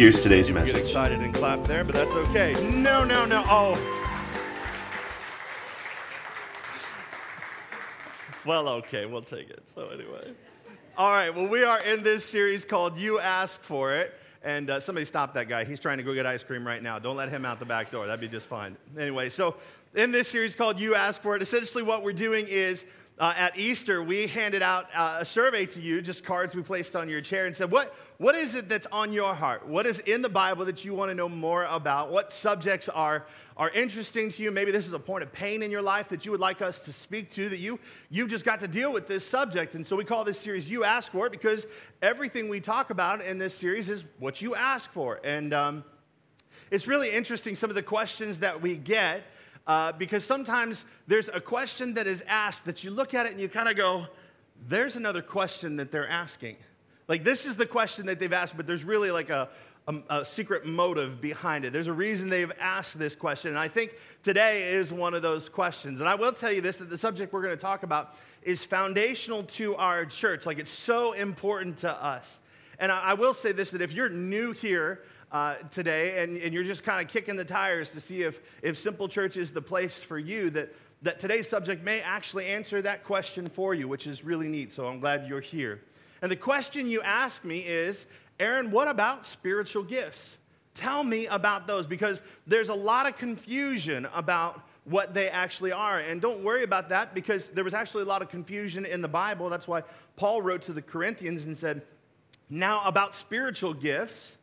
Here's today's Get message. excited and clap there, but that's okay. No, no, no. Oh. Well, okay, we'll take it. So, anyway. All right, well, we are in this series called You Ask For It. And uh, somebody stop that guy. He's trying to go get ice cream right now. Don't let him out the back door. That'd be just fine. Anyway, so in this series called You Ask For It, essentially what we're doing is uh, at Easter, we handed out uh, a survey to you, just cards we placed on your chair, and said, what, what is it that's on your heart? What is in the Bible that you want to know more about? What subjects are, are interesting to you? Maybe this is a point of pain in your life that you would like us to speak to, that you, you've just got to deal with this subject. And so we call this series You Ask For It because everything we talk about in this series is what you ask for. And um, it's really interesting, some of the questions that we get uh, because sometimes there's a question that is asked that you look at it and you kind of go, there's another question that they're asking. Like, this is the question that they've asked, but there's really like a, a, a, secret motive behind it. There's a reason they've asked this question. And I think today is one of those questions. And I will tell you this that the subject we're going to talk about is foundational to our church. Like, it's so important to us. And I, I will say this that if you're new here, uh, today and, and you're just kind of kicking the tires to see if, if Simple Church is the place for you, that, that today's subject may actually answer that question for you, which is really neat. So I'm glad you're here. And the question you ask me is Aaron, what about spiritual gifts? Tell me about those because there's a lot of confusion about what they actually are. And don't worry about that because there was actually a lot of confusion in the Bible. That's why Paul wrote to the Corinthians and said, Now about spiritual gifts,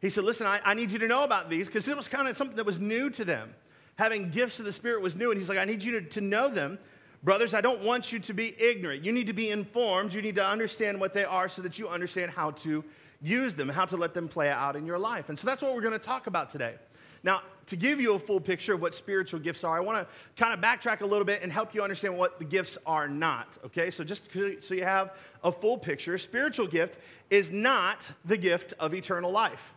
he said, Listen, I, I need you to know about these because it was kind of something that was new to them. Having gifts of the Spirit was new. And he's like, I need you to, to know them. Brothers, I don't want you to be ignorant. You need to be informed. You need to understand what they are so that you understand how to use them, how to let them play out in your life. And so that's what we're going to talk about today. Now, to give you a full picture of what spiritual gifts are, I want to kind of backtrack a little bit and help you understand what the gifts are not. Okay, so just so you have a full picture, spiritual gift is not the gift of eternal life.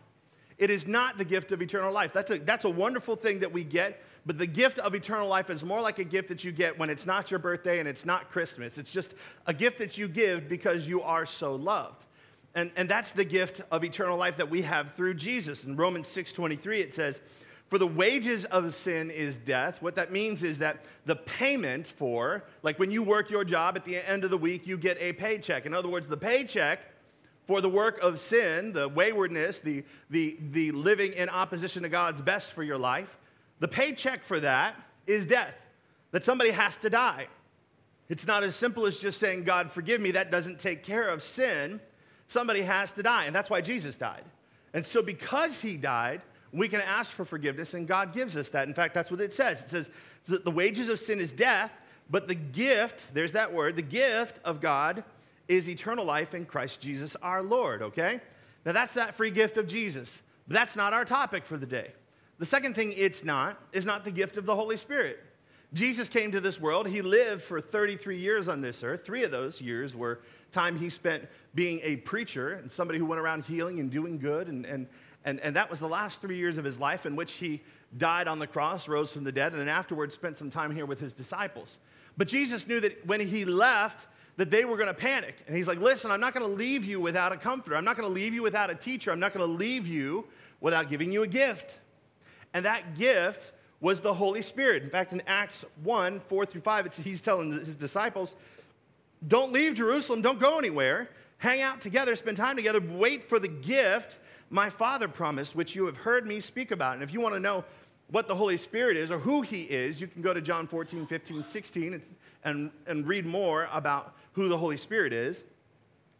It is not the gift of eternal life. That's a, that's a wonderful thing that we get, but the gift of eternal life is more like a gift that you get when it's not your birthday and it's not Christmas. It's just a gift that you give because you are so loved. And, and that's the gift of eternal life that we have through Jesus. In Romans 6.23, it says, for the wages of sin is death. What that means is that the payment for, like when you work your job at the end of the week, you get a paycheck. In other words, the paycheck for the work of sin, the waywardness, the, the, the living in opposition to God's best for your life, the paycheck for that is death, that somebody has to die. It's not as simple as just saying, God, forgive me. That doesn't take care of sin. Somebody has to die. And that's why Jesus died. And so, because he died, we can ask for forgiveness, and God gives us that. In fact, that's what it says. It says that the wages of sin is death, but the gift, there's that word, the gift of God is eternal life in Christ Jesus our Lord, okay? Now that's that free gift of Jesus. But that's not our topic for the day. The second thing it's not is not the gift of the Holy Spirit. Jesus came to this world. He lived for 33 years on this earth. Three of those years were time he spent being a preacher and somebody who went around healing and doing good. And, and, and, and that was the last three years of his life in which he died on the cross, rose from the dead, and then afterwards spent some time here with his disciples. But Jesus knew that when he left, that they were going to panic. And he's like, Listen, I'm not going to leave you without a comforter. I'm not going to leave you without a teacher. I'm not going to leave you without giving you a gift. And that gift was the Holy Spirit. In fact, in Acts 1 4 through 5, he's telling his disciples, Don't leave Jerusalem, don't go anywhere. Hang out together, spend time together, wait for the gift my Father promised, which you have heard me speak about. And if you want to know what the Holy Spirit is or who he is, you can go to John 14, 15, 16 and, and read more about who the Holy Spirit is.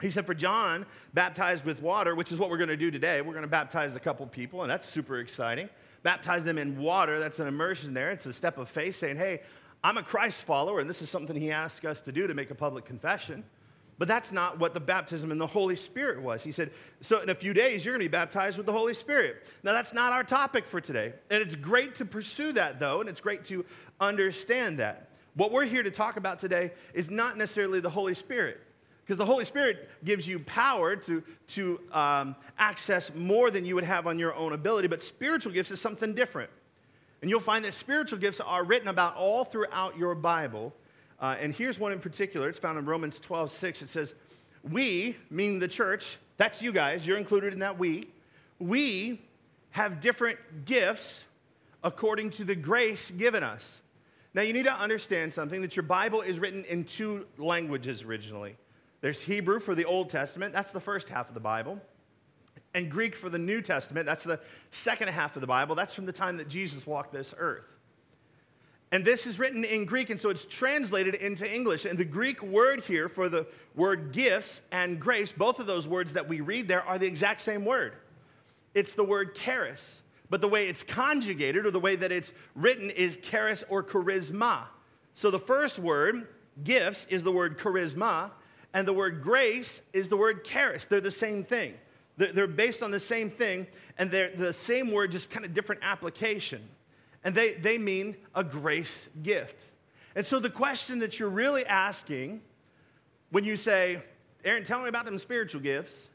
He said, For John, baptized with water, which is what we're going to do today. We're going to baptize a couple people, and that's super exciting. Baptize them in water, that's an immersion there. It's a step of faith saying, Hey, I'm a Christ follower, and this is something he asked us to do to make a public confession. But that's not what the baptism in the Holy Spirit was. He said, So in a few days, you're going to be baptized with the Holy Spirit. Now, that's not our topic for today. And it's great to pursue that, though, and it's great to understand that. What we're here to talk about today is not necessarily the Holy Spirit, because the Holy Spirit gives you power to, to um, access more than you would have on your own ability, but spiritual gifts is something different. And you'll find that spiritual gifts are written about all throughout your Bible. Uh, and here's one in particular. It's found in Romans 12, 6. It says, We, meaning the church, that's you guys, you're included in that we, we have different gifts according to the grace given us. Now, you need to understand something that your Bible is written in two languages originally. There's Hebrew for the Old Testament, that's the first half of the Bible, and Greek for the New Testament, that's the second half of the Bible. That's from the time that Jesus walked this earth. And this is written in Greek, and so it's translated into English. And the Greek word here for the word gifts and grace, both of those words that we read there are the exact same word. It's the word charis, but the way it's conjugated or the way that it's written is charis or charisma. So the first word, gifts, is the word charisma, and the word grace is the word charis. They're the same thing. They're based on the same thing, and they're the same word, just kind of different application and they, they mean a grace gift. And so the question that you're really asking when you say, Aaron, tell me about them spiritual gifts,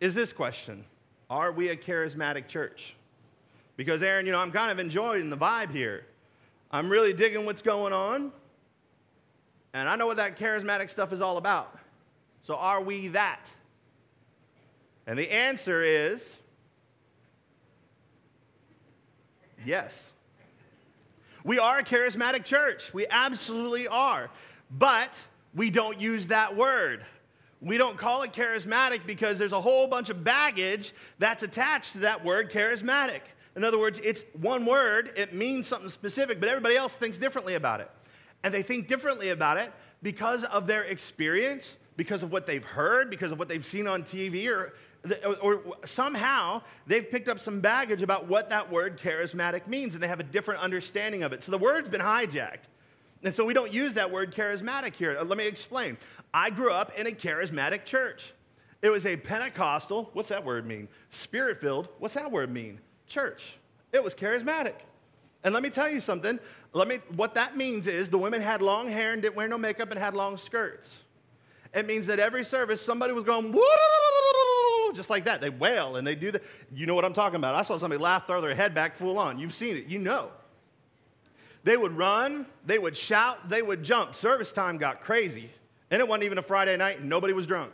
is this question Are we a charismatic church? Because, Aaron, you know, I'm kind of enjoying the vibe here. I'm really digging what's going on, and I know what that charismatic stuff is all about. So, are we that? And the answer is yes. We are a charismatic church. We absolutely are. But we don't use that word. We don't call it charismatic because there's a whole bunch of baggage that's attached to that word charismatic. In other words, it's one word, it means something specific, but everybody else thinks differently about it. And they think differently about it because of their experience, because of what they've heard, because of what they've seen on TV, or or somehow they've picked up some baggage about what that word charismatic means and they have a different understanding of it. So the word's been hijacked. And so we don't use that word charismatic here. Uh, let me explain. I grew up in a charismatic church. It was a Pentecostal, what's that word mean? Spirit filled, what's that word mean? Church. It was charismatic. And let me tell you something. Let me what that means is the women had long hair and didn't wear no makeup and had long skirts. It means that every service somebody was going just like that. They wail and they do that. You know what I'm talking about. I saw somebody laugh, throw their head back full on. You've seen it, you know. They would run, they would shout, they would jump. Service time got crazy. And it wasn't even a Friday night and nobody was drunk.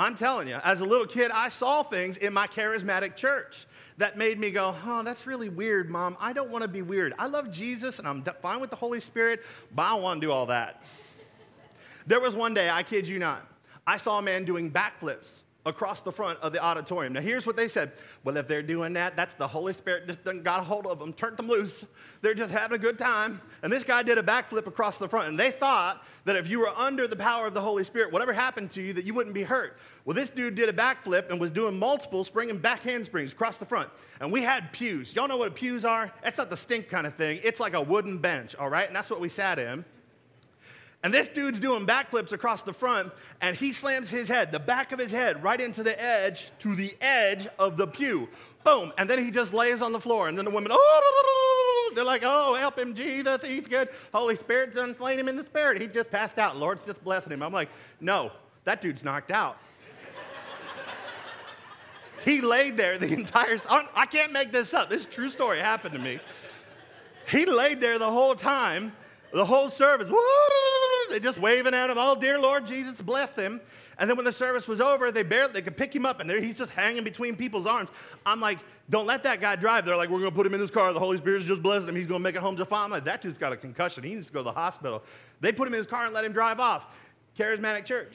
I'm telling you, as a little kid, I saw things in my charismatic church that made me go, huh, that's really weird, Mom. I don't want to be weird. I love Jesus and I'm fine with the Holy Spirit, but I don't want to do all that. There was one day, I kid you not, I saw a man doing backflips across the front of the auditorium. Now, here's what they said. Well, if they're doing that, that's the Holy Spirit just done got a hold of them, turned them loose. They're just having a good time. And this guy did a backflip across the front. And they thought that if you were under the power of the Holy Spirit, whatever happened to you, that you wouldn't be hurt. Well, this dude did a backflip and was doing multiple spring and back handsprings across the front. And we had pews. Y'all know what pews are? That's not the stink kind of thing. It's like a wooden bench, all right? And that's what we sat in. And this dude's doing backflips across the front, and he slams his head, the back of his head, right into the edge, to the edge of the pew. Boom. And then he just lays on the floor. And then the women, oh, they're like, oh, help him, Jesus, he's good. Holy Spirit's inflating him in the spirit. He just passed out. Lord's just blessing him. I'm like, no, that dude's knocked out. he laid there the entire, I can't make this up. This true story happened to me. He laid there the whole time, the whole service. They're just waving at him, oh, dear Lord Jesus, bless him. And then when the service was over, they barely they could pick him up, and there he's just hanging between people's arms. I'm like, don't let that guy drive. They're like, we're to put him in his car. The Holy Spirit's just blessing him. He's to make it home to. I'm like, that dude's got a concussion. He needs to go to the hospital. They put him in his car and let him drive off. Charismatic church.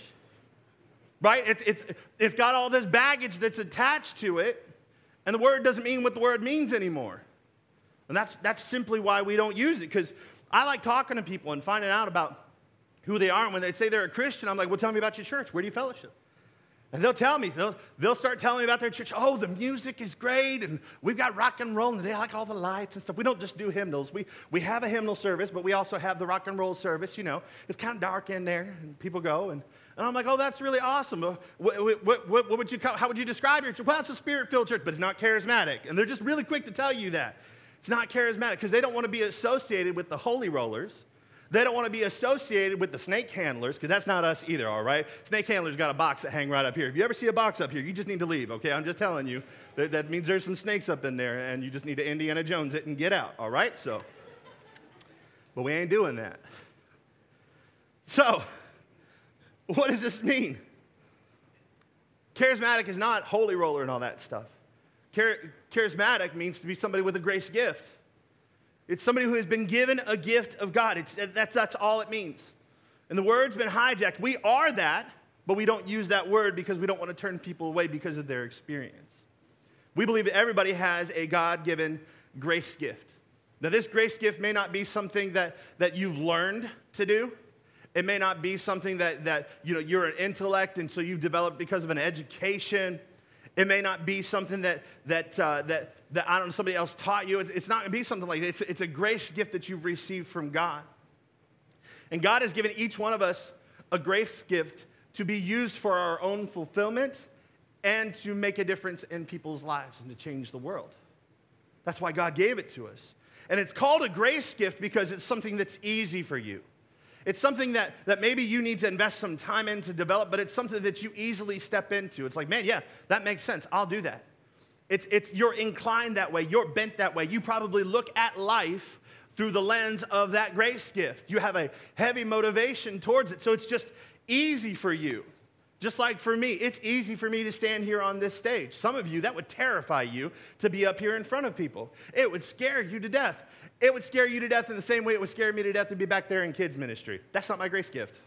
Right? It's, it's, it's got all this baggage that's attached to it, and the word doesn't mean what the word means anymore. And that's, that's simply why we don't use it, because I like talking to people and finding out about who they are. And when they say they're a Christian, I'm like, well, tell me about your church. Where do you fellowship? And they'll tell me, they'll, they'll start telling me about their church. Oh, the music is great, and we've got rock and roll, and they like all the lights and stuff. We don't just do hymnals. We, we have a hymnal service, but we also have the rock and roll service. You know, it's kind of dark in there, and people go. And, and I'm like, oh, that's really awesome. What, what, what, what would you, how would you describe your church? Well, it's a spirit filled church, but it's not charismatic. And they're just really quick to tell you that. It's not charismatic because they don't want to be associated with the holy rollers they don't want to be associated with the snake handlers, because that's not us either, all right? Snake handlers got a box that hang right up here. If you ever see a box up here, you just need to leave, okay? I'm just telling you. That, that means there's some snakes up in there, and you just need to Indiana Jones it and get out, all right? So, but we ain't doing that. So, what does this mean? Charismatic is not holy roller and all that stuff. Char- charismatic means to be somebody with a grace gift. It's somebody who has been given a gift of God. It's, that's, that's all it means. And the word's been hijacked. We are that, but we don't use that word because we don't want to turn people away because of their experience. We believe that everybody has a God given grace gift. Now, this grace gift may not be something that, that you've learned to do. It may not be something that, that you know, you're an intellect and so you've developed because of an education. It may not be something that, that, uh, that, that I don't know, somebody else taught you. It's, it's not going to be something like that. It's, it's a grace gift that you've received from God. And God has given each one of us a grace gift to be used for our own fulfillment and to make a difference in people's lives and to change the world. That's why God gave it to us. And it's called a grace gift because it's something that's easy for you. It's something that, that maybe you need to invest some time in to develop, but it's something that you easily step into. It's like, man, yeah, that makes sense. I'll do that. It's, it's you're inclined that way, you're bent that way. You probably look at life through the lens of that grace gift. You have a heavy motivation towards it. So it's just easy for you. Just like for me, it's easy for me to stand here on this stage. Some of you, that would terrify you to be up here in front of people. It would scare you to death. It would scare you to death in the same way it would scare me to death to be back there in kids' ministry. That's not my grace gift.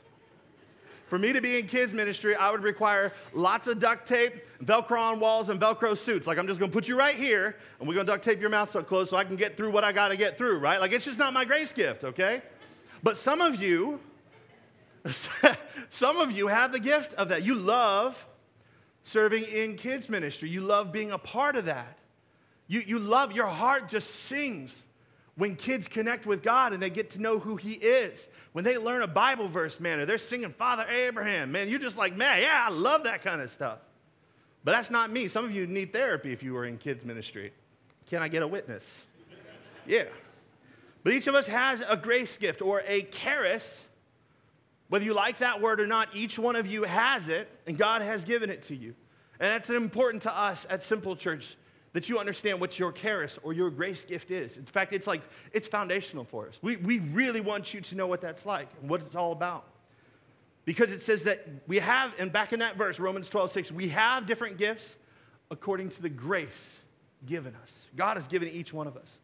For me to be in kids' ministry, I would require lots of duct tape, Velcro on walls, and Velcro suits. Like, I'm just gonna put you right here, and we're gonna duct tape your mouth so closed so I can get through what I gotta get through, right? Like, it's just not my grace gift, okay? But some of you, some of you have the gift of that. You love serving in kids' ministry, you love being a part of that. You, you love, your heart just sings when kids connect with God and they get to know who He is, when they learn a Bible verse, man, or they're singing Father Abraham, man, you're just like, man, yeah, I love that kind of stuff. But that's not me. Some of you need therapy if you were in kids' ministry. Can I get a witness? Yeah. But each of us has a grace gift or a charis. Whether you like that word or not, each one of you has it, and God has given it to you. And that's important to us at Simple Church that you understand what your charis or your grace gift is. In fact, it's like, it's foundational for us. We, we really want you to know what that's like and what it's all about. Because it says that we have, and back in that verse, Romans 12, 6, we have different gifts according to the grace given us. God has given each one of us.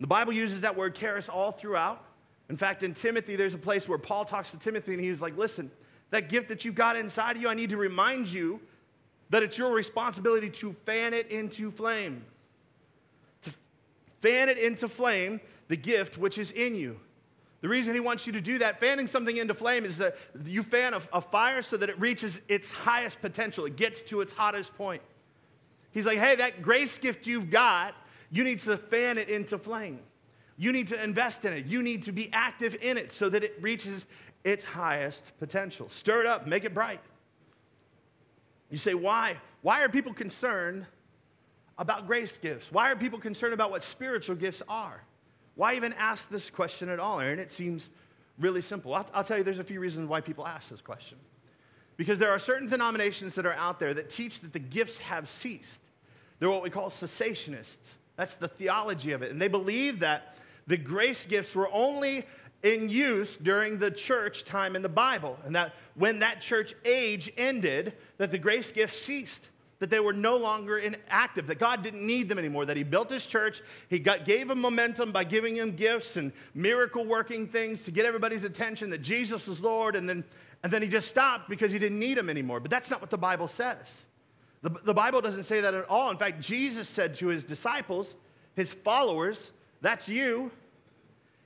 The Bible uses that word charis all throughout. In fact, in Timothy, there's a place where Paul talks to Timothy and he's like, listen, that gift that you've got inside of you, I need to remind you that it's your responsibility to fan it into flame. To fan it into flame, the gift which is in you. The reason he wants you to do that, fanning something into flame, is that you fan a, a, fire so that it reaches its highest potential, it gets to its hottest point. He's like, hey, that grace gift you've got, you need to fan it into flame. You need to invest in it. You need to be active in it so that it reaches its highest potential. Stir it up, make it bright. You say, why? Why are people concerned about grace gifts? Why are people concerned about what spiritual gifts are? Why even ask this question at all, Aaron? It seems really simple. I'll, I'll, tell you there's a few reasons why people ask this question. Because there are certain denominations that are out there that teach that the gifts have ceased. They're what we call cessationists. That's the theology of it. And they believe that the grace gifts were only in use during the church time in the Bible, and that when that church age ended, that the grace gifts ceased, that they were no longer inactive, that God didn't need them anymore, that He built His church, He got, gave them momentum by giving them gifts and miracle working things to get everybody's attention that Jesus was Lord, and then, and then He just stopped because He didn't need them anymore. But that's not what the Bible says. The, the Bible doesn't say that at all. In fact, Jesus said to His disciples, His followers, that's you,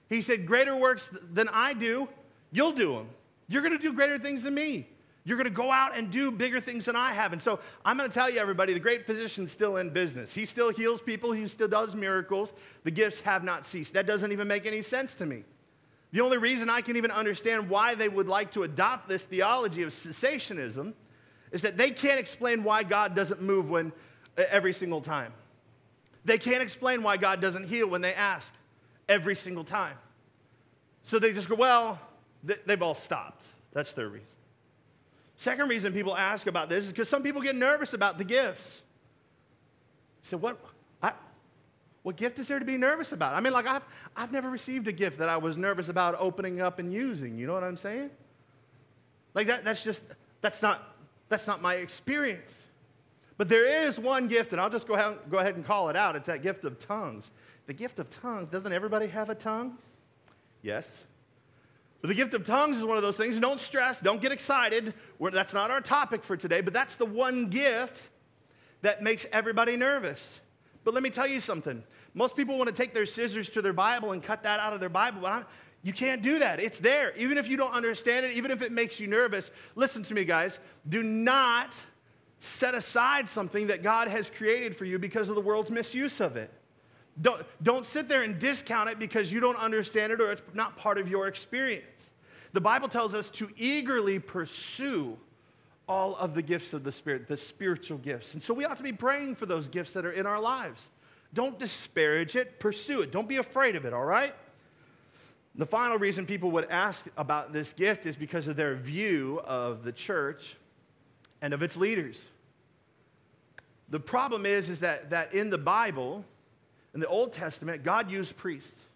he said, Greater works than I do, you'll do them. You're going to do greater things than me. You're going to go out and do bigger things than I have. And so I'm going to tell you, everybody, the great physician's still in business. He still heals people, he still does miracles. The gifts have not ceased. That doesn't even make any sense to me. The only reason I can even understand why they would like to adopt this theology of cessationism is that they can't explain why God doesn't move when every single time. They can't explain why God doesn't heal when they ask every single time. So they just go, well, they've all stopped. That's their reason. Second reason people ask about this is because some people get nervous about the gifts. So what? I, what gift is there to be nervous about? I mean, like I've, I've never received a gift that I was nervous about opening up and using. You know what I'm saying? Like that, that's just, that's not, that's not my experience. But there is one gift, and I'll just go ahead, go ahead and call it out. It's that gift of tongues. The gift of tongues, doesn't everybody have a tongue? Yes. But the gift of tongues is one of those things. Don't stress, don't get excited. We're, that's not our topic for today, but that's the one gift that makes everybody nervous. But let me tell you something. Most people want to take their scissors to their Bible and cut that out of their Bible, but I'm, you can't do that. It's there. Even if you don't understand it, even if it makes you nervous, listen to me, guys. Do not set aside something that God has created for you because of the world's misuse of it. Don't, don't sit there and discount it because you don't understand it or it's not part of your experience. The Bible tells us to eagerly pursue all of the gifts of the Spirit, the spiritual gifts. And so we ought to be praying for those gifts that are in our lives. Don't disparage it, pursue it. Don't be afraid of it, all right? The final reason people would ask about this gift is because of their view of the church and of its leaders. The problem is, is that, that in the Bible, in the Old Testament, God used priests.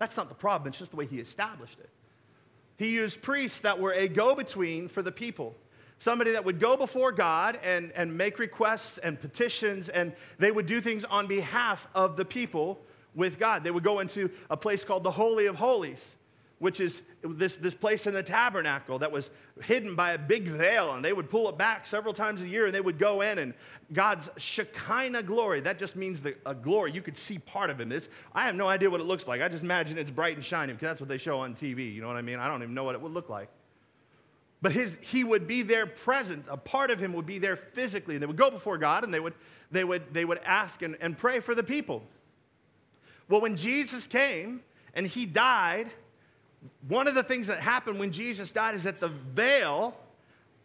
That's not the problem, it's just the way He established it. He used priests that were a go between for the people somebody that would go before God and, and make requests and petitions, and they would do things on behalf of the people with God. They would go into a place called the Holy of Holies, which is this, this place in the tabernacle that was hidden by a big veil, and they would pull it back several times a year, and they would go in, and God's Shekinah glory, that just means the, a glory. You could see part of Him. It's, I have no idea what it looks like. I just imagine it's bright and shiny because that's what they show on TV. You know what I mean? I don't even know what it would look like. But his, he would be there present. A part of him would be there physically. And they would go before God and they would, they would, they would ask and, and pray for the people. Well, when Jesus came and he died, one of the things that happened when Jesus died is that the veil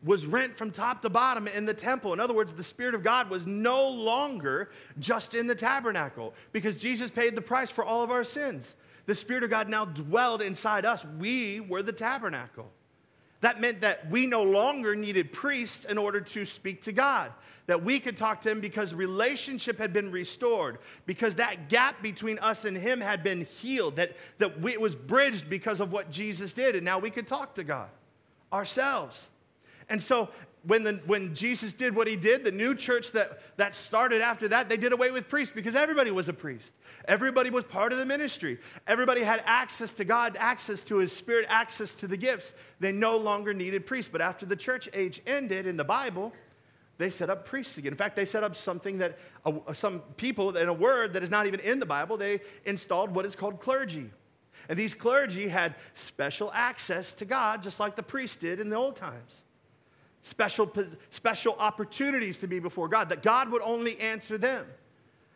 was rent from top to bottom in the temple. In other words, the Spirit of God was no longer just in the tabernacle because Jesus paid the price for all of our sins. The Spirit of God now dwelled inside us. We were the tabernacle. That meant that we no longer needed priests in order to speak to God, that we could talk to Him because relationship had been restored, because that gap between us and Him had been healed, that, that we, it was bridged because of what Jesus did, and now we could talk to God ourselves. And so when, the, when Jesus did what he did, the new church that, that started after that, they did away with priests because everybody was a priest. Everybody was part of the ministry. Everybody had access to God, access to his spirit, access to the gifts. They no longer needed priests. But after the church age ended in the Bible, they set up priests again. In fact, they set up something that uh, some people, in a word that is not even in the Bible, they installed what is called clergy. And these clergy had special access to God, just like the priests did in the old times special, special opportunities to be before God, that God would only answer them.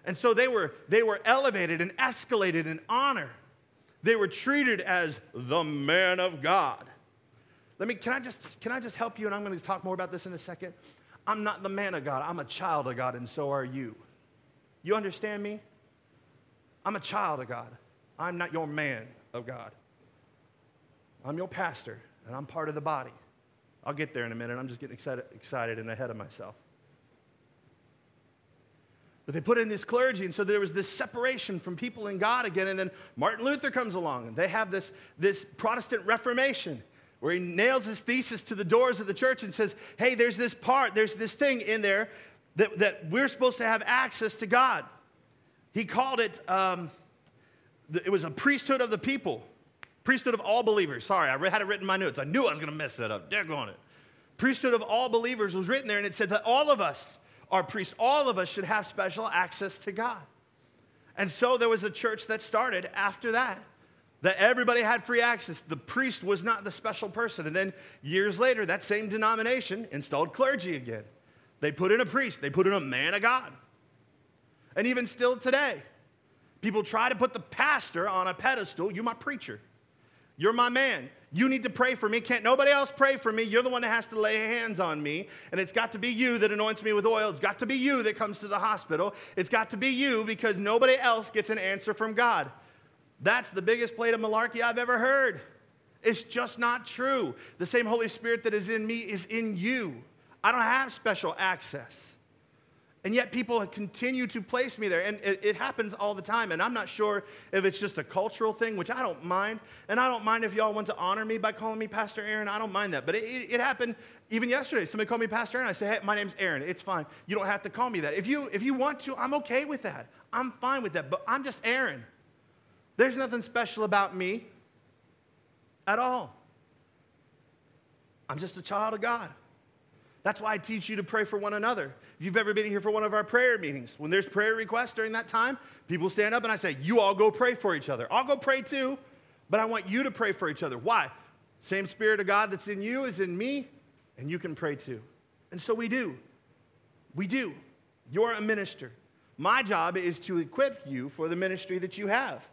And so they were, they were elevated and escalated in honor. They were treated as the man of God. Let me, can I just, can I just help you? And I'm going to talk more about this in a second. I'm not the man of God. I'm a child of God, and so are you. You understand me? I'm a child of God. I'm not your man of God. I'm your pastor, and I'm part of the body. I'll get there in a minute. I'm just getting excited, excited and ahead of myself. But they put in this clergy, and so there was this separation from people and God again. And then Martin Luther comes along, and they have this, this Protestant Reformation where he nails his thesis to the doors of the church and says, Hey, there's this part, there's this thing in there that, that we're supposed to have access to God. He called it, um, it was a priesthood of the people priesthood of all believers. Sorry, I had it written in my notes. I knew I was going to mess that up. on it. Priesthood of all believers was written there, and it said that all of us are priests. All of us should have special access to God. And so there was a church that started after that that everybody had free access. The priest was not the special person. And then years later, that same denomination installed clergy again. They put in a priest, they put in a man of God. And even still today, people try to put the pastor on a pedestal. You're my preacher, you're my man. You need to pray for me. Can't nobody else pray for me? You're the one that has to lay hands on me. And it's got to be you that anoints me with oil. It's got to be you that comes to the hospital. It's got to be you because nobody else gets an answer from God. That's the biggest plate of malarkey I've ever heard. It's just not true. The same Holy Spirit that is in me is in you. I don't have special access. And yet people continue to place me there. And it, it, happens all the time. And I'm not sure if it's just a cultural thing, which I don't mind. And I don't mind if y'all want to honor me by calling me Pastor Aaron. I don't mind that. But it, it, it happened even yesterday. Somebody called me Pastor Aaron. I said, hey, my name's Aaron. It's fine. You don't have to call me that. If you, if you want to, I'm okay with that. I'm fine with that. But I'm just Aaron. There's nothing special about me at all. I'm just a child of God. That's why I teach you to pray for one another. If you've ever been here for one of our prayer meetings, when there's prayer requests during that time, people stand up and I say, You all go pray for each other. I'll go pray too, but I want you to pray for each other. Why? Same Spirit of God that's in you is in me, and you can pray too. And so we do. We do. You're a minister. My job is to equip you for the ministry that you have.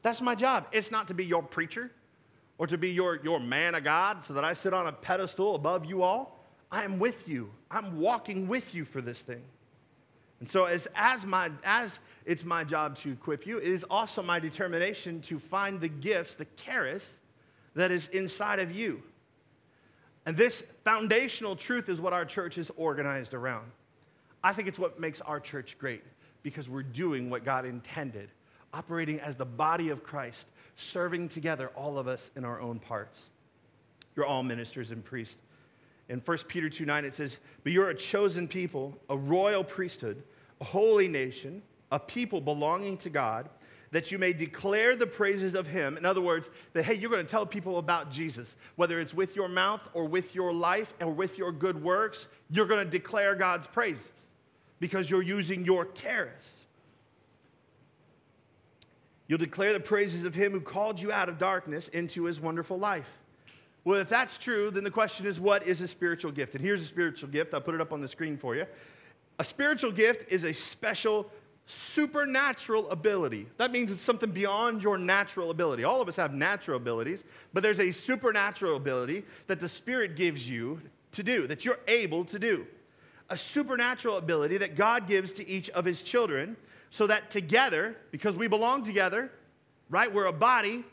That's my job. It's not to be your preacher or to be your, your man of God so that I sit on a pedestal above you all. I am with you. I'm walking with you for this thing. And so, as, as, my, as it's my job to equip you, it is also my determination to find the gifts, the charis, that is inside of you. And this foundational truth is what our church is organized around. I think it's what makes our church great because we're doing what God intended operating as the body of Christ, serving together, all of us in our own parts. You're all ministers and priests. In 1 Peter 2 9, it says, But you're a chosen people, a royal priesthood, a holy nation, a people belonging to God, that you may declare the praises of Him. In other words, that, hey, you're going to tell people about Jesus. Whether it's with your mouth or with your life or with your good works, you're going to declare God's praises because you're using your charis. You'll declare the praises of him who called you out of darkness into his wonderful life. Well, if that's true, then the question is what is a spiritual gift? And here's a spiritual gift. I'll put it up on the screen for you. A spiritual gift is a special supernatural ability. That means it's something beyond your natural ability. All of us have natural abilities, but there's a supernatural ability that the Spirit gives you to do, that you're able to do. A supernatural ability that God gives to each of his children so that together, because we belong together, right? We're a body,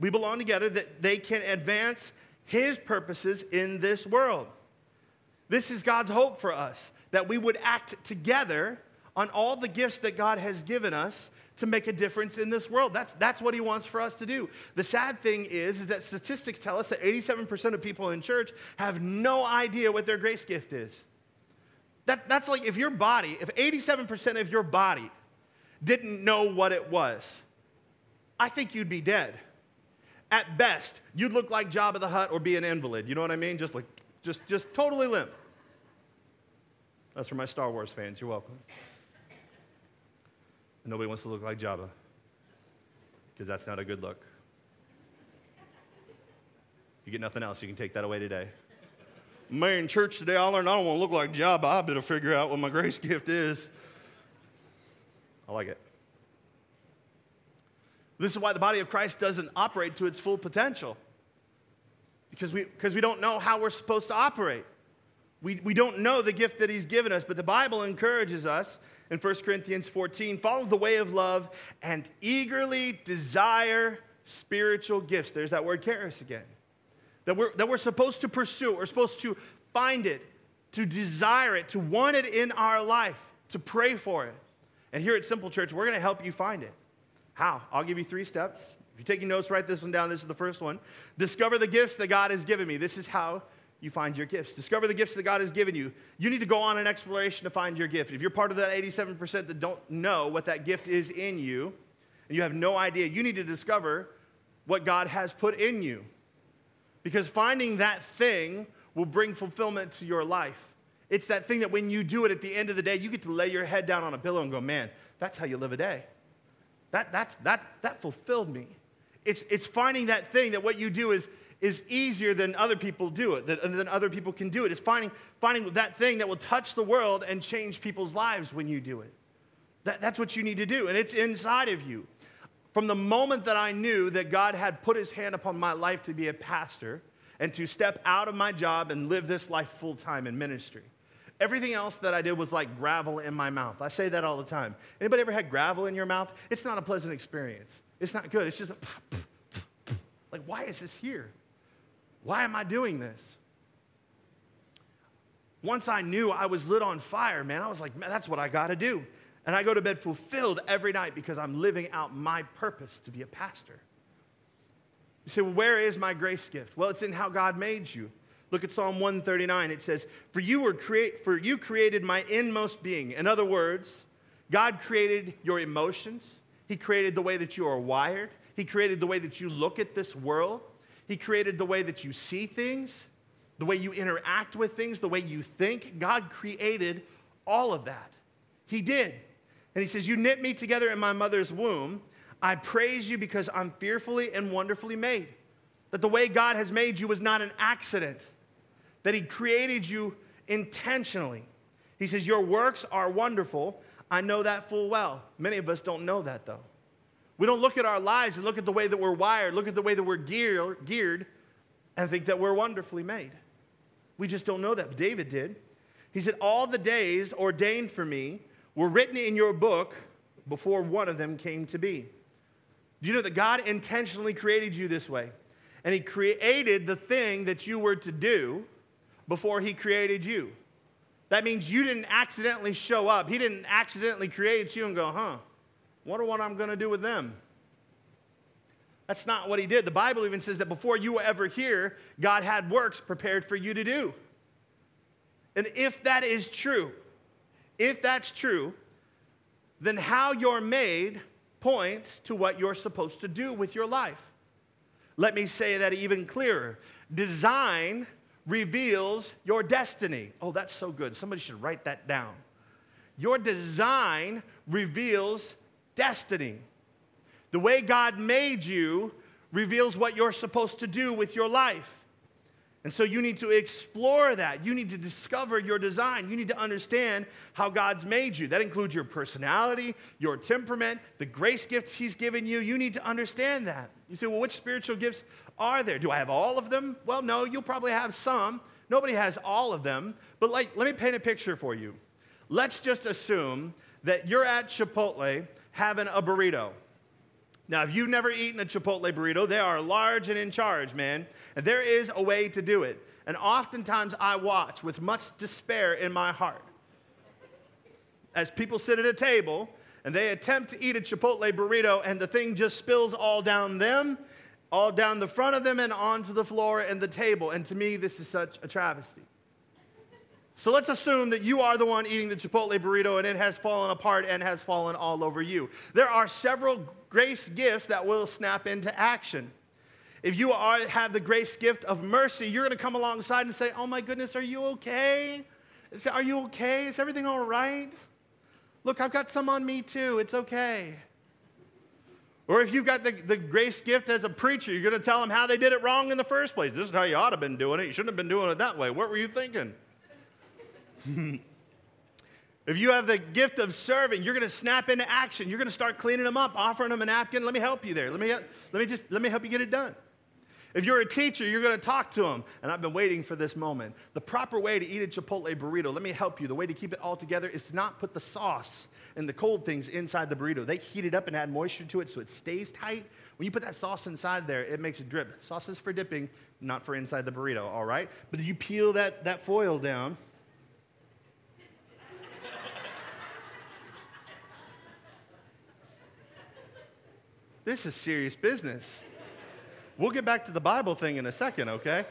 we belong together, that they can advance His purposes in this world. This is God's hope for us, that we would act together on all the gifts that God has given us to make a difference in this world. That's, that's what he wants for us to do. The sad thing is, is that statistics tell us that 87% of people in church have no idea what their grace gift is. That, that's like if your body, if 87% of your body didn't know what it was, I think you'd be dead. At best, you'd look like Jabba the Hutt or be an invalid. You know what I mean? Just like, just, just totally limp. That's for my Star Wars fans. You're welcome. Nobody wants to look like Jabba because that's not a good look. You get nothing else. You can take that away today. Man, church today, I learned I don't want to look like Jabba. I better figure out what my grace gift is. I like it. This is why the body of Christ doesn't operate to its full potential. Because we, because we don't know how we're supposed to operate. We, we don't know the gift that He's given us, but the Bible encourages us in 1 Corinthians 14 follow the way of love and eagerly desire spiritual gifts. There's that word charis again. That we're, that we're supposed to pursue we're supposed to find it, to desire it, to want it in our life, to pray for it. And here at Simple Church, we're going to help you find it. How? I'll give you three steps. If you're taking notes, write this one down. This is the first one. Discover the gifts that God has given me. This is how you find your gifts. Discover the gifts that God has given you. You need to go on an exploration to find your gift. If you're part of that 87% that don't know what that gift is in you, and you have no idea, you need to discover what God has put in you. Because finding that thing will bring fulfillment to your life. It's that thing that when you do it at the end of the day, you get to lay your head down on a pillow and go, man, that's how you live a day. That, that's, that, that fulfilled me. It's, it's finding that thing that what you do is, is easier than other people do it, than, than other people can do it. It's finding, finding that thing that will touch the world and change people's lives when you do it. That, that's what you need to do, and it's inside of you. From the moment that I knew that God had put his hand upon my life to be a pastor and to step out of my job and live this life full time in ministry. Everything else that I did was like gravel in my mouth. I say that all the time. Anybody ever had gravel in your mouth? It's not a pleasant experience. It's not good. It's just like, why is this here? Why am I doing this? Once I knew I was lit on fire, man, I was like, man, that's what I got to do. And I go to bed fulfilled every night because I'm living out my purpose to be a pastor. You say, well, where is my grace gift? Well, it's in how God made you. Look at Psalm 139. It says, For you were create for you created my inmost being. In other words, God created your emotions. He created the way that you are wired. He created the way that you look at this world. He created the way that you see things, the way you interact with things, the way you think. God created all of that. He did. And he says, You knit me together in my mother's womb. I praise you because I'm fearfully and wonderfully made. That the way God has made you was not an accident, that he created you intentionally. He says, Your works are wonderful. I know that full well. Many of us don't know that though. We don't look at our lives and look at the way that we're wired, look at the way that we're gear, geared, and think that we're wonderfully made. We just don't know that. But David did. He said, All the days ordained for me were written in your book before one of them came to be. Do you know that God intentionally created you this way? And He created the thing that you were to do before He created you. That means you didn't accidentally show up. He didn't accidentally create you and go, huh, wonder what I'm going to do with them. That's not what He did. The Bible even says that before you were ever here, God had works prepared for you to do. And if that is true, if that's true, then how you're made points to what you're supposed to do with your life. Let me say that even clearer. Design reveals your destiny. Oh, that's so good. Somebody should write that down. Your design reveals destiny. The way God made you reveals what you're supposed to do with your life. And so you need to explore that. You need to discover your design. You need to understand how God's made you. That includes your personality, your temperament, the grace gifts He's given you. You need to understand that. You say, well, which spiritual gifts are there? Do I have all of them? Well, no, you'll probably have some. Nobody has all of them. But like, let me paint a picture for you. Let's just assume that you're at Chipotle having a burrito. Now, if you've never eaten a Chipotle burrito, they are large and in charge, man. And there is a way to do it. And oftentimes I watch with much despair in my heart as people sit at a table and they attempt to eat a Chipotle burrito and the thing just spills all down them, all down the front of them, and onto the floor and the table. And to me, this is such a travesty. So let's assume that you are the one eating the Chipotle burrito and it has fallen apart and has fallen all over you. There are several grace gifts that will snap into action. If you are, have the grace gift of mercy, you're going to come alongside and say, Oh my goodness, are you okay? Are you okay? Is everything all right? Look, I've got some on me too. It's okay. Or if you've got the, the grace gift as a preacher, you're going to tell them how they did it wrong in the first place. This is how you ought to have been doing it. You shouldn't have been doing it that way. What were you thinking? if you have the gift of serving, you're going to snap into action. You're going to start cleaning them up, offering them a napkin. Let me help you there. Let me, let me just let me help you get it done. If you're a teacher, you're going to talk to them. And I've been waiting for this moment. The proper way to eat a Chipotle burrito, let me help you. The way to keep it all together is to not put the sauce and the cold things inside the burrito. They heat it up and add moisture to it so it stays tight. When you put that sauce inside there, it makes it drip. Sauce is for dipping, not for inside the burrito, all right? But you peel that, that foil down This is serious business. We'll get back to the Bible thing in a second, okay?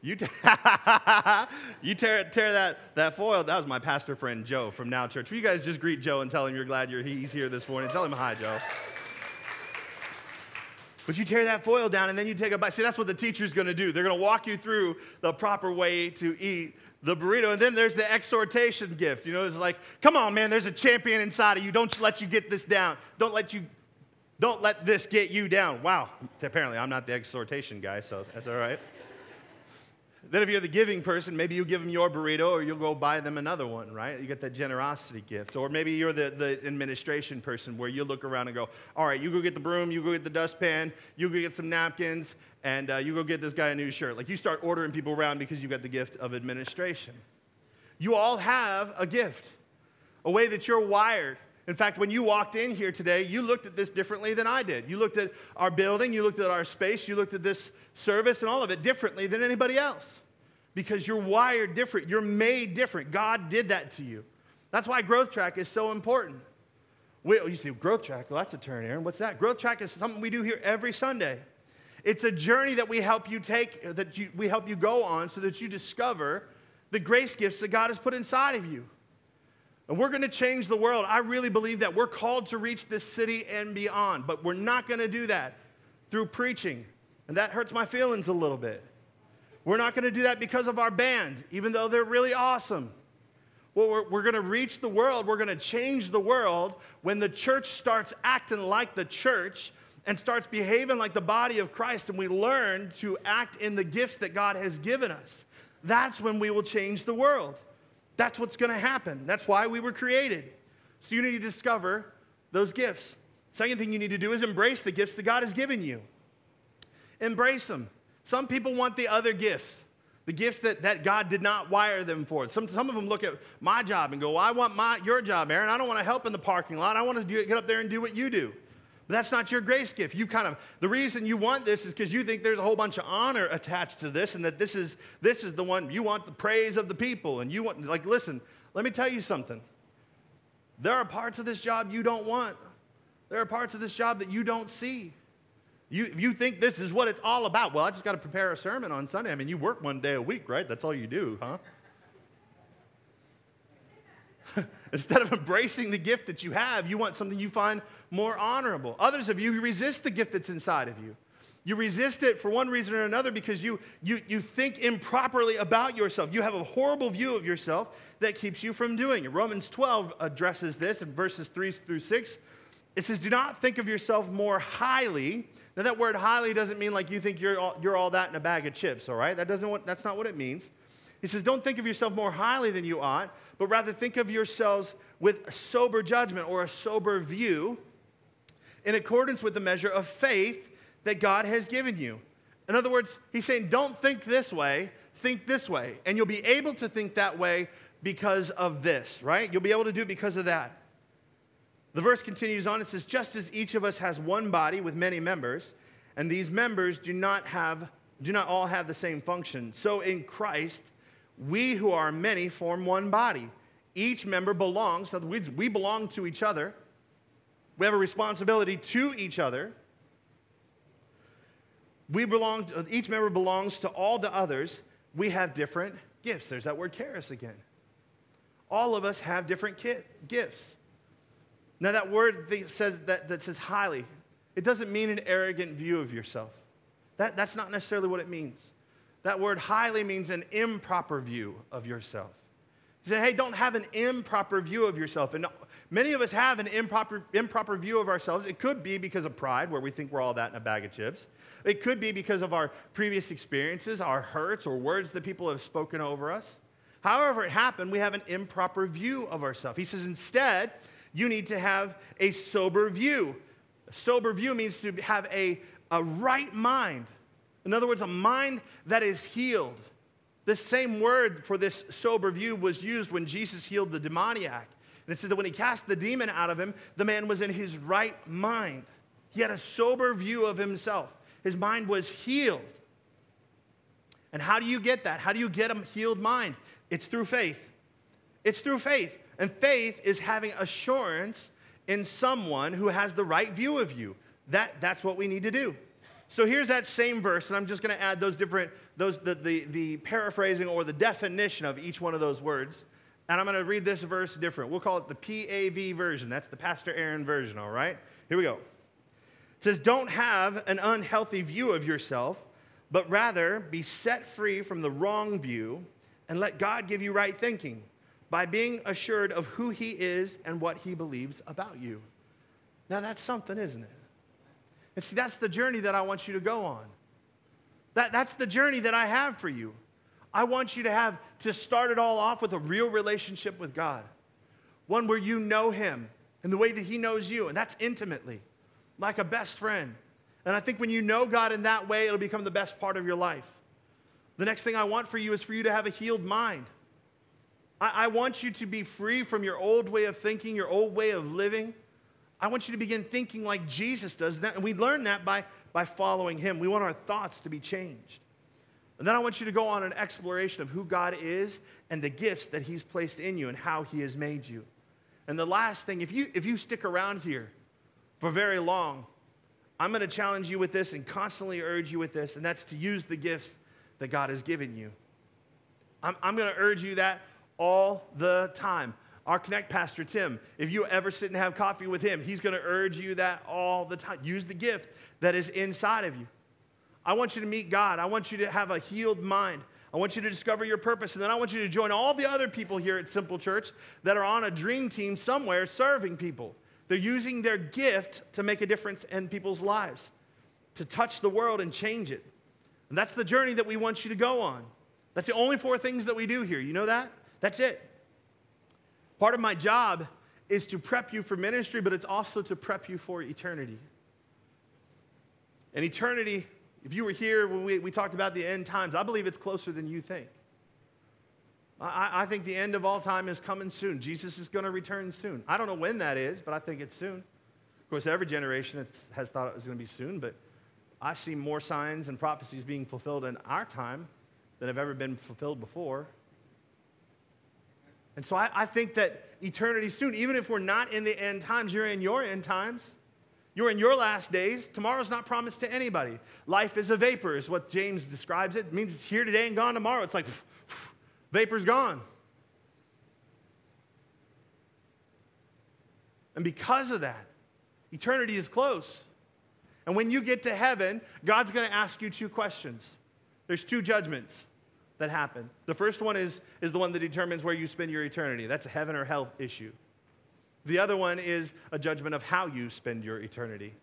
You, t- you tear, tear that, that foil. That was my pastor friend Joe from Now Church. Will you guys just greet Joe and tell him you're glad you're, he's here this morning? Tell him hi, Joe. But you tear that foil down and then you take a bite. See, that's what the teacher's going to do. They're going to walk you through the proper way to eat the burrito. And then there's the exhortation gift. You know, it's like, come on, man, there's a champion inside of you. Don't let you get this down. Don't let you Don't let this get you down. Wow. Apparently, I'm not the exhortation guy, so that's all right. Then, if you're the giving person, maybe you give them your burrito or you'll go buy them another one, right? You get that generosity gift. Or maybe you're the, the administration person where you look around and go, all right, you go get the broom, you go get the dustpan, you go get some napkins, and uh, you go get this guy a new shirt. Like you start ordering people around because you've got the gift of administration. You all have a gift, a way that you're wired. In fact, when you walked in here today, you looked at this differently than I did. You looked at our building, you looked at our space, you looked at this service and all of it differently than anybody else because you're wired different. You're made different. God did that to you. That's why growth track is so important. We, oh, you see, growth track, well, that's a turn, Aaron. What's that? Growth track is something we do here every Sunday. It's a journey that we help you take, that you, we help you go on so that you discover the grace gifts that God has put inside of you. And we're going to change the world. I really believe that we're called to reach this city and beyond, but we're not going to do that through preaching. And that hurts my feelings a little bit. We're not going to do that because of our band, even though they're really awesome. Well, we're, we're going to reach the world, we're going to change the world when the church starts acting like the church and starts behaving like the body of Christ, and we learn to act in the gifts that God has given us. That's when we will change the world. That's what's going to happen. That's why we were created. So you need to discover those gifts. Second thing you need to do is embrace the gifts that God has given you. Embrace them. Some people want the other gifts, the gifts that, that God did not wire them for. Some, some of them look at my job and go, well, I want my, your job, Aaron. I don't want to help in the parking lot. I want to do, get up there and do what you do. That's not your grace gift. You kind of, the reason you want this is because you think there's a whole bunch of honor attached to this and that this is, this is the one, you want the praise of the people. And you want, like, listen, let me tell you something. There are parts of this job you don't want. There are parts of this job that you don't see. You, you think this is what it's all about. Well, I just got to prepare a sermon on Sunday. I mean, you work one day a week, right? That's all you do, huh? Instead of embracing the gift that you have, you want something you find more honorable. Others of you, you resist the gift that's inside of you. You resist it for one reason or another because you, you, you think improperly about yourself. You have a horrible view of yourself that keeps you from doing it. Romans 12 addresses this in verses 3 through 6. It says, Do not think of yourself more highly now, that word highly doesn't mean like you think you're all, you're all that in a bag of chips, all right? That doesn't that's not what it means. He says, Don't think of yourself more highly than you ought, but rather think of yourselves with a sober judgment or a sober view in accordance with the measure of faith that God has given you. In other words, he's saying, Don't think this way, think this way. And you'll be able to think that way because of this, right? You'll be able to do it because of that. The verse continues on. It says, Just as each of us has one body with many members, and these members do not have do not all have the same function. So in Christ, we who are many form one body. Each member belongs, we, we belong to each other. We have a responsibility to each other. We belong, to, each member belongs to all the others. We have different gifts. There's that word charis again. All of us have different gifts. Now, that word says that, that says highly, it doesn't mean an arrogant view of yourself. That, that's not necessarily what it means. That word highly means an improper view of yourself. He said, hey, don't have an improper view of yourself. And many of us have an improper, improper view of ourselves. It could be because of pride, where we think we're all that in a bag of chips. It could be because of our previous experiences, our hurts, or words that people have spoken over us. However, it happened, we have an improper view of ourselves. He says, instead, you need to have a sober view. A sober view means to have a, a right mind. In other words, a mind that is healed. The same word for this sober view was used when Jesus healed the demoniac. And it says that when he cast the demon out of him, the man was in his right mind. He had a sober view of himself. His mind was healed. And how do you get that? How do you get a healed mind? It's through faith. It's through faith. And faith is having assurance in someone who has the right view of you. That, that's what we need to do. So here's that same verse, and I'm just going to add those different, those, the, the, the paraphrasing or the definition of each one of those words. And I'm going to read this verse different. We'll call it the PAV version. That's the Pastor Aaron version, all right? Here we go. It says, Don't have an unhealthy view of yourself, but rather be set free from the wrong view and let God give you right thinking by being assured of who he is and what he believes about you. Now, that's something, isn't it? And see, that's the journey that I want you to go on. That, that's the journey that I have for you. I want you to have to start it all off with a real relationship with God, one where you know Him and the way that He knows you, and that's intimately, like a best friend. And I think when you know God in that way, it'll become the best part of your life. The next thing I want for you is for you to have a healed mind. I, I want you to be free from your old way of thinking, your old way of living. I want you to begin thinking like Jesus does. And we learn that by, by following Him. We want our thoughts to be changed. And then I want you to go on an exploration of who God is and the gifts that He's placed in you and how He has made you. And the last thing, if you, if you stick around here for very long, I'm going to challenge you with this and constantly urge you with this, and that's to use the gifts that God has given you. I'm, I'm going to urge you that all the time. Our Connect Pastor Tim, if you ever sit and have coffee with him, he's going to urge you that all the time. Use the gift that is inside of you. I want you to meet God. I want you to have a healed mind. I want you to discover your purpose. And then I want you to join all the other people here at Simple Church that are on a dream team somewhere serving people. They're using their gift to make a difference in people's lives, to touch the world and change it. And that's the journey that we want you to go on. That's the only four things that we do here. You know that? That's it. Part of my job is to prep you for ministry, but it's also to prep you for eternity. And eternity if you were here when we, we talked about the end times, I believe it's closer than you think. I, I think the end of all time is coming soon. Jesus is going to return soon. I don't know when that is, but I think it's soon. Of course, every generation has thought it was going to be soon, but I see more signs and prophecies being fulfilled in our time than have ever been fulfilled before. And so I, I think that eternity soon, even if we're not in the end times, you're in your end times. You're in your last days. Tomorrow's not promised to anybody. Life is a vapor, is what James describes it. It means it's here today and gone tomorrow. It's like pff, pff, vapor's gone. And because of that, eternity is close. And when you get to heaven, God's going to ask you two questions. There's two judgments that happen. The first one is, is the one that determines where you spend your eternity. That's a heaven or hell issue. The other one is a judgment of how you spend your eternity.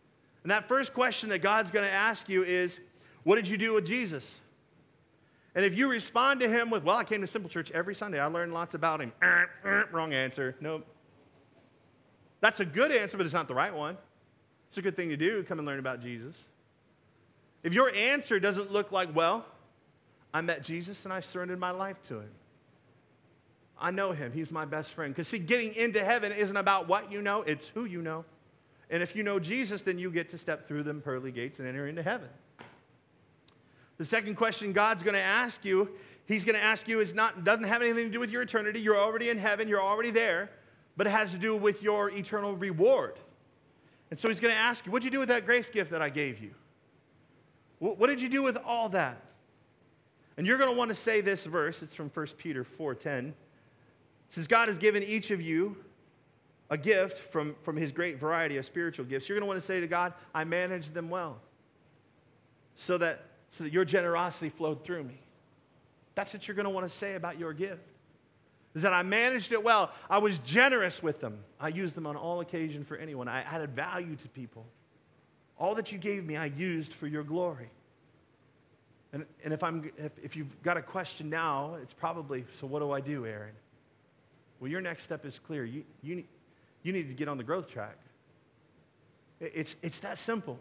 And that first question that God's going to ask you is, What did you do with Jesus? And if you respond to him with, Well, I came to Simple Church every Sunday, I learned lots about him. Uh, uh, wrong answer. Nope. That's a good answer, but it's not the right one. It's a good thing to do, come and learn about Jesus. If your answer doesn't look like, Well, I met Jesus and I surrendered my life to him. I know him. He's my best friend. Because, see, getting into heaven isn't about what you know, it's who you know. And if you know Jesus, then you get to step through them pearly gates and enter into heaven. The second question God's going to ask you, He's going to ask you, is not doesn't have anything to do with your eternity. You're already in heaven. You're already there, but it has to do with your eternal reward. And so He's going to ask you, what'd you do with that grace gift that I gave you? What did you do with all that? And you're going to want to say this verse. It's from 1 Peter 4:10. Says God has given each of you a gift from, from his great variety of spiritual gifts, you're going to want to say to God, I managed them well so that, so that your generosity flowed through me. That's what you're going to want to say about your gift. Is that I managed it well. I was generous with them. I used them on all occasion for anyone. I added value to people. All that you gave me, I used for your glory. And, and if, I'm, if, if you've got a question now, it's probably, so what do I do, Aaron? Well, your next step is clear. You, you, you need to get on the growth track. It's, it's that simple.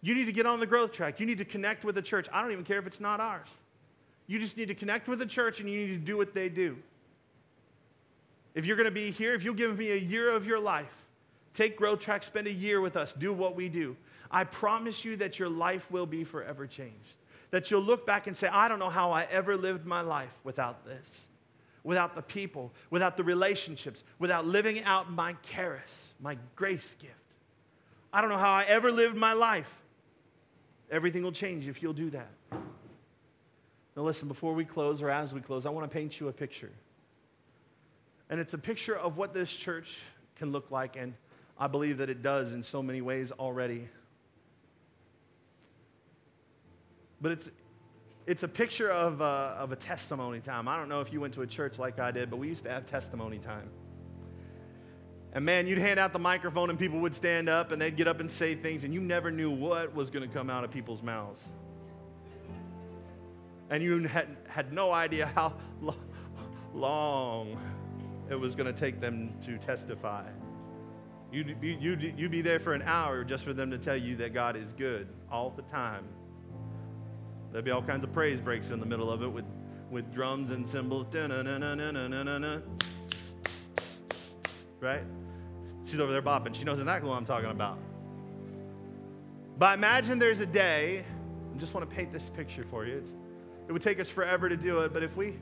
You need to get on the growth track. You need to connect with the church. I don't even care if it's not ours. You just need to connect with the church and you need to do what they do. If you're going to be here, if you'll give me a year of your life, take growth track, spend a year with us, do what we do. I promise you that your life will be forever changed. That you'll look back and say, I don't know how I ever lived my life without this without the people, without the relationships, without living out my charis, my grace gift. I don't know how I ever lived my life. Everything will change if you'll do that. Now, listen, before we close or as we close, I want to paint you a picture. And it's a picture of what this church can look like, and I believe that it does in so many ways already. But it's, it's a picture of a, of a testimony time. I don't know if you went to a church like I did, but we used to have testimony time. And man, you'd hand out the microphone and people would stand up and they'd get up and say things, and you never knew what was going to come out of people's mouths. And you had, had no idea how lo- long it was going to take them to testify. You'd, you'd, you'd be there for an hour just for them to tell you that God is good all the time. There'd be all kinds of praise breaks in the middle of it with, with drums and cymbals. Right? She's over there bopping. She knows exactly what I'm talking about. But imagine there's a day, I just want to paint this picture for you. It's, it would take us forever to do it, but if we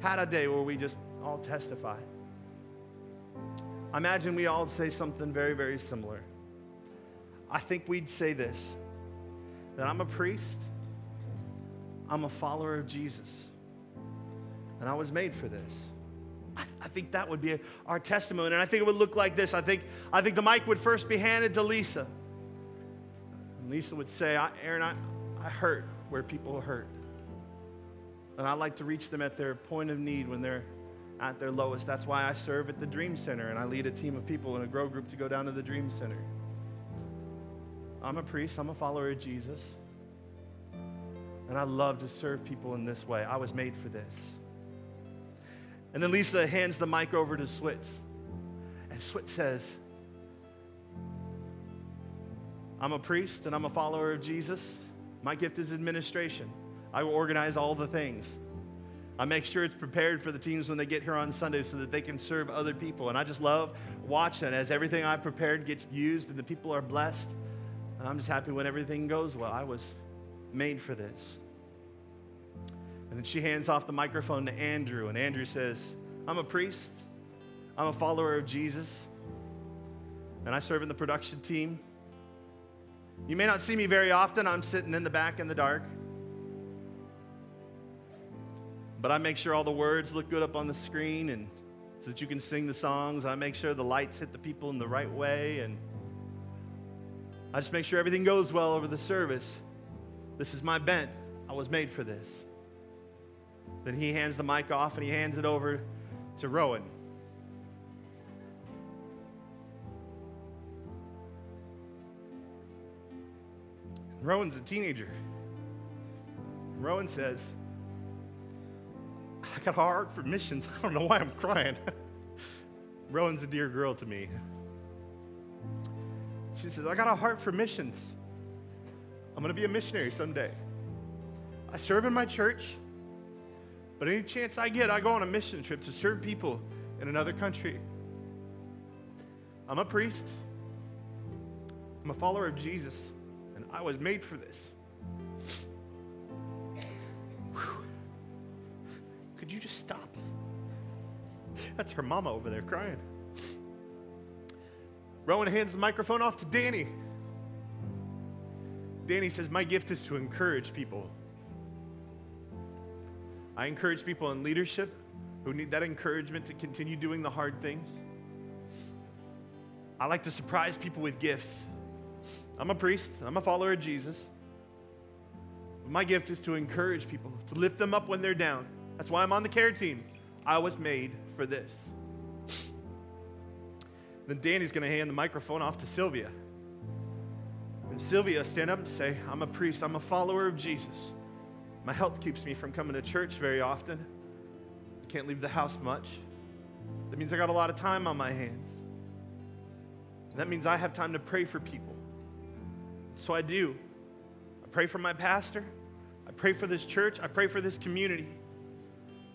had a day where we just all testify, imagine we all say something very, very similar. I think we'd say this that I'm a priest, I'm a follower of Jesus, and I was made for this. I, I think that would be our testimony. And I think it would look like this. I think, I think the mic would first be handed to Lisa. And Lisa would say, Aaron, I, I hurt where people hurt. And I like to reach them at their point of need when they're at their lowest. That's why I serve at the Dream Center and I lead a team of people in a grow group to go down to the Dream Center. I'm a priest, I'm a follower of Jesus. And I love to serve people in this way. I was made for this. And then Lisa hands the mic over to Switz. And Switz says, I'm a priest and I'm a follower of Jesus. My gift is administration. I will organize all the things. I make sure it's prepared for the teams when they get here on Sunday so that they can serve other people. And I just love watching as everything I prepared gets used and the people are blessed. And I'm just happy when everything goes well. I was made for this. And then she hands off the microphone to Andrew, and Andrew says, I'm a priest, I'm a follower of Jesus, and I serve in the production team. You may not see me very often, I'm sitting in the back in the dark. But I make sure all the words look good up on the screen and so that you can sing the songs. I make sure the lights hit the people in the right way and I just make sure everything goes well over the service. This is my bent. I was made for this. Then he hands the mic off and he hands it over to Rowan. Rowan's a teenager. Rowan says, I got a heart for missions. I don't know why I'm crying. Rowan's a dear girl to me. She says, I got a heart for missions. I'm going to be a missionary someday. I serve in my church. But any chance I get, I go on a mission trip to serve people in another country. I'm a priest, I'm a follower of Jesus, and I was made for this. Whew. Could you just stop? That's her mama over there crying. Rowan hands the microphone off to Danny. Danny says, My gift is to encourage people. I encourage people in leadership who need that encouragement to continue doing the hard things. I like to surprise people with gifts. I'm a priest, I'm a follower of Jesus. My gift is to encourage people, to lift them up when they're down. That's why I'm on the care team. I was made for this. Then Danny's going to hand the microphone off to Sylvia. And Sylvia stand up and say, I'm a priest, I'm a follower of Jesus. My health keeps me from coming to church very often. I can't leave the house much. That means I got a lot of time on my hands. That means I have time to pray for people. So I do. I pray for my pastor. I pray for this church. I pray for this community.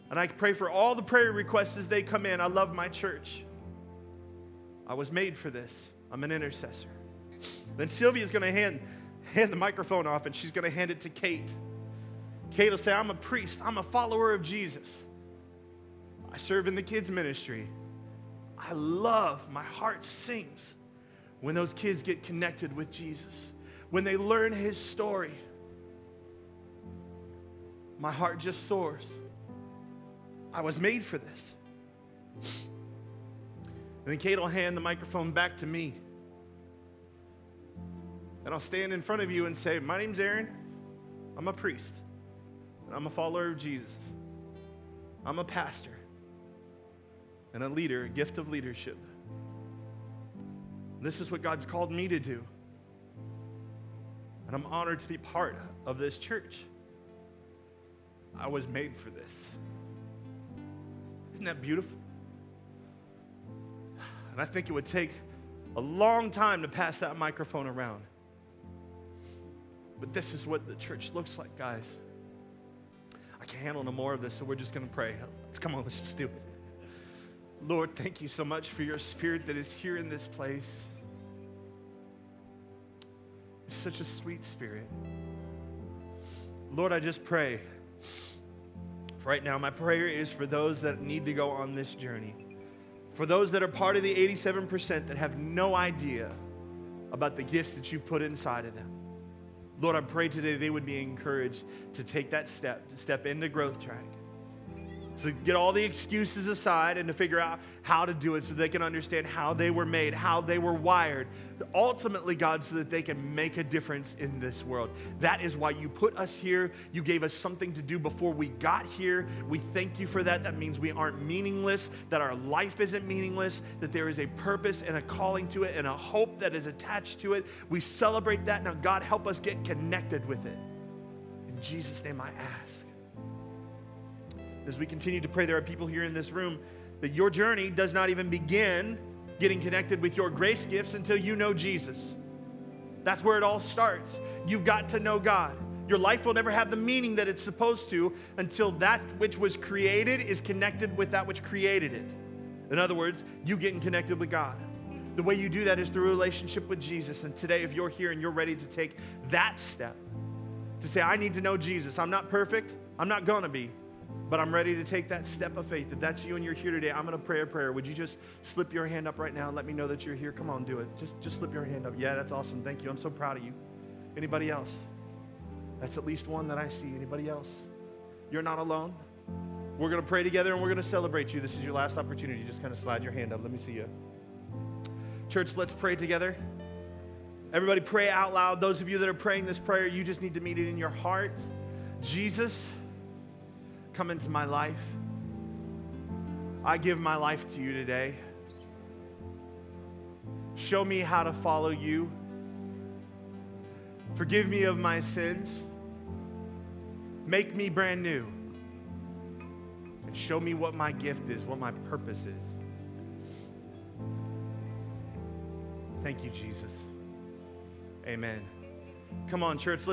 And I pray for all the prayer requests as they come in. I love my church. I was made for this. I'm an intercessor. Then Sylvia's going to hand, hand the microphone off and she's going to hand it to Kate. Kate will say, I'm a priest, I'm a follower of Jesus. I serve in the kids' ministry. I love, my heart sings when those kids get connected with Jesus, when they learn his story. My heart just soars. I was made for this. And then Kate will hand the microphone back to me. And I'll stand in front of you and say, My name's Aaron. I'm a priest. I'm a follower of Jesus. I'm a pastor and a leader, a gift of leadership. This is what God's called me to do. And I'm honored to be part of this church. I was made for this. Isn't that beautiful? And I think it would take a long time to pass that microphone around. But this is what the church looks like, guys. I can't handle no more of this, so we're just going to pray. Let's come on, let's just do it. Lord, thank you so much for your spirit that is here in this place. It's such a sweet spirit. Lord, I just pray. Right now, my prayer is for those that need to go on this journey. For those that are part of the 87% that have no idea about the gifts that you put inside of them. Lord, I pray today they would be encouraged to take that step, to step into growth track to get all the excuses aside and to figure out how to do it so they can understand how they were made, how they were wired. Ultimately, God, so that they can make a difference in this world. That is why you put us here. You gave us something to do before we got here. We thank you for that. That means we aren't meaningless, that our life isn't meaningless, that there is a purpose and a calling to it and a hope that is attached to it. We celebrate that. Now, God, help us get connected with it. In Jesus' name I ask as we continue to pray, there are people here in this room that your journey does not even begin getting connected with your grace gifts until you know Jesus. That's where it all starts. You've got to know God. Your life will never have the meaning that it's supposed to until that which was created is connected with that which created it. In other words, you getting connected with God. The way you do that is through a relationship with Jesus. And today, if you're here and you're ready to take that step, to say, I need to know Jesus, I'm not perfect, I'm not gonna be, but I'm ready to take that step of faith. If that's you and you're here today, I'm going to pray a prayer. Would you just slip your hand up right now and let me know that you're here? Come on, do it. Just, just slip your hand up. Yeah, that's awesome. Thank you. I'm so proud of you. Anybody else? That's at least one that I see. Anybody else? You're not alone. We're going to pray together and we're going to celebrate you. This is your last opportunity. Just kind of slide your hand up. Let me see you. Church, let's pray together. Everybody pray out loud. Those of you that are praying this prayer, you just need to meet it in your heart. Jesus, come into my life. I give my life to you today. Show me how to follow you. Forgive me of my sins. Make me brand new. And show me what my gift is, what my purpose is. Thank you, Jesus. Amen. Come on, church.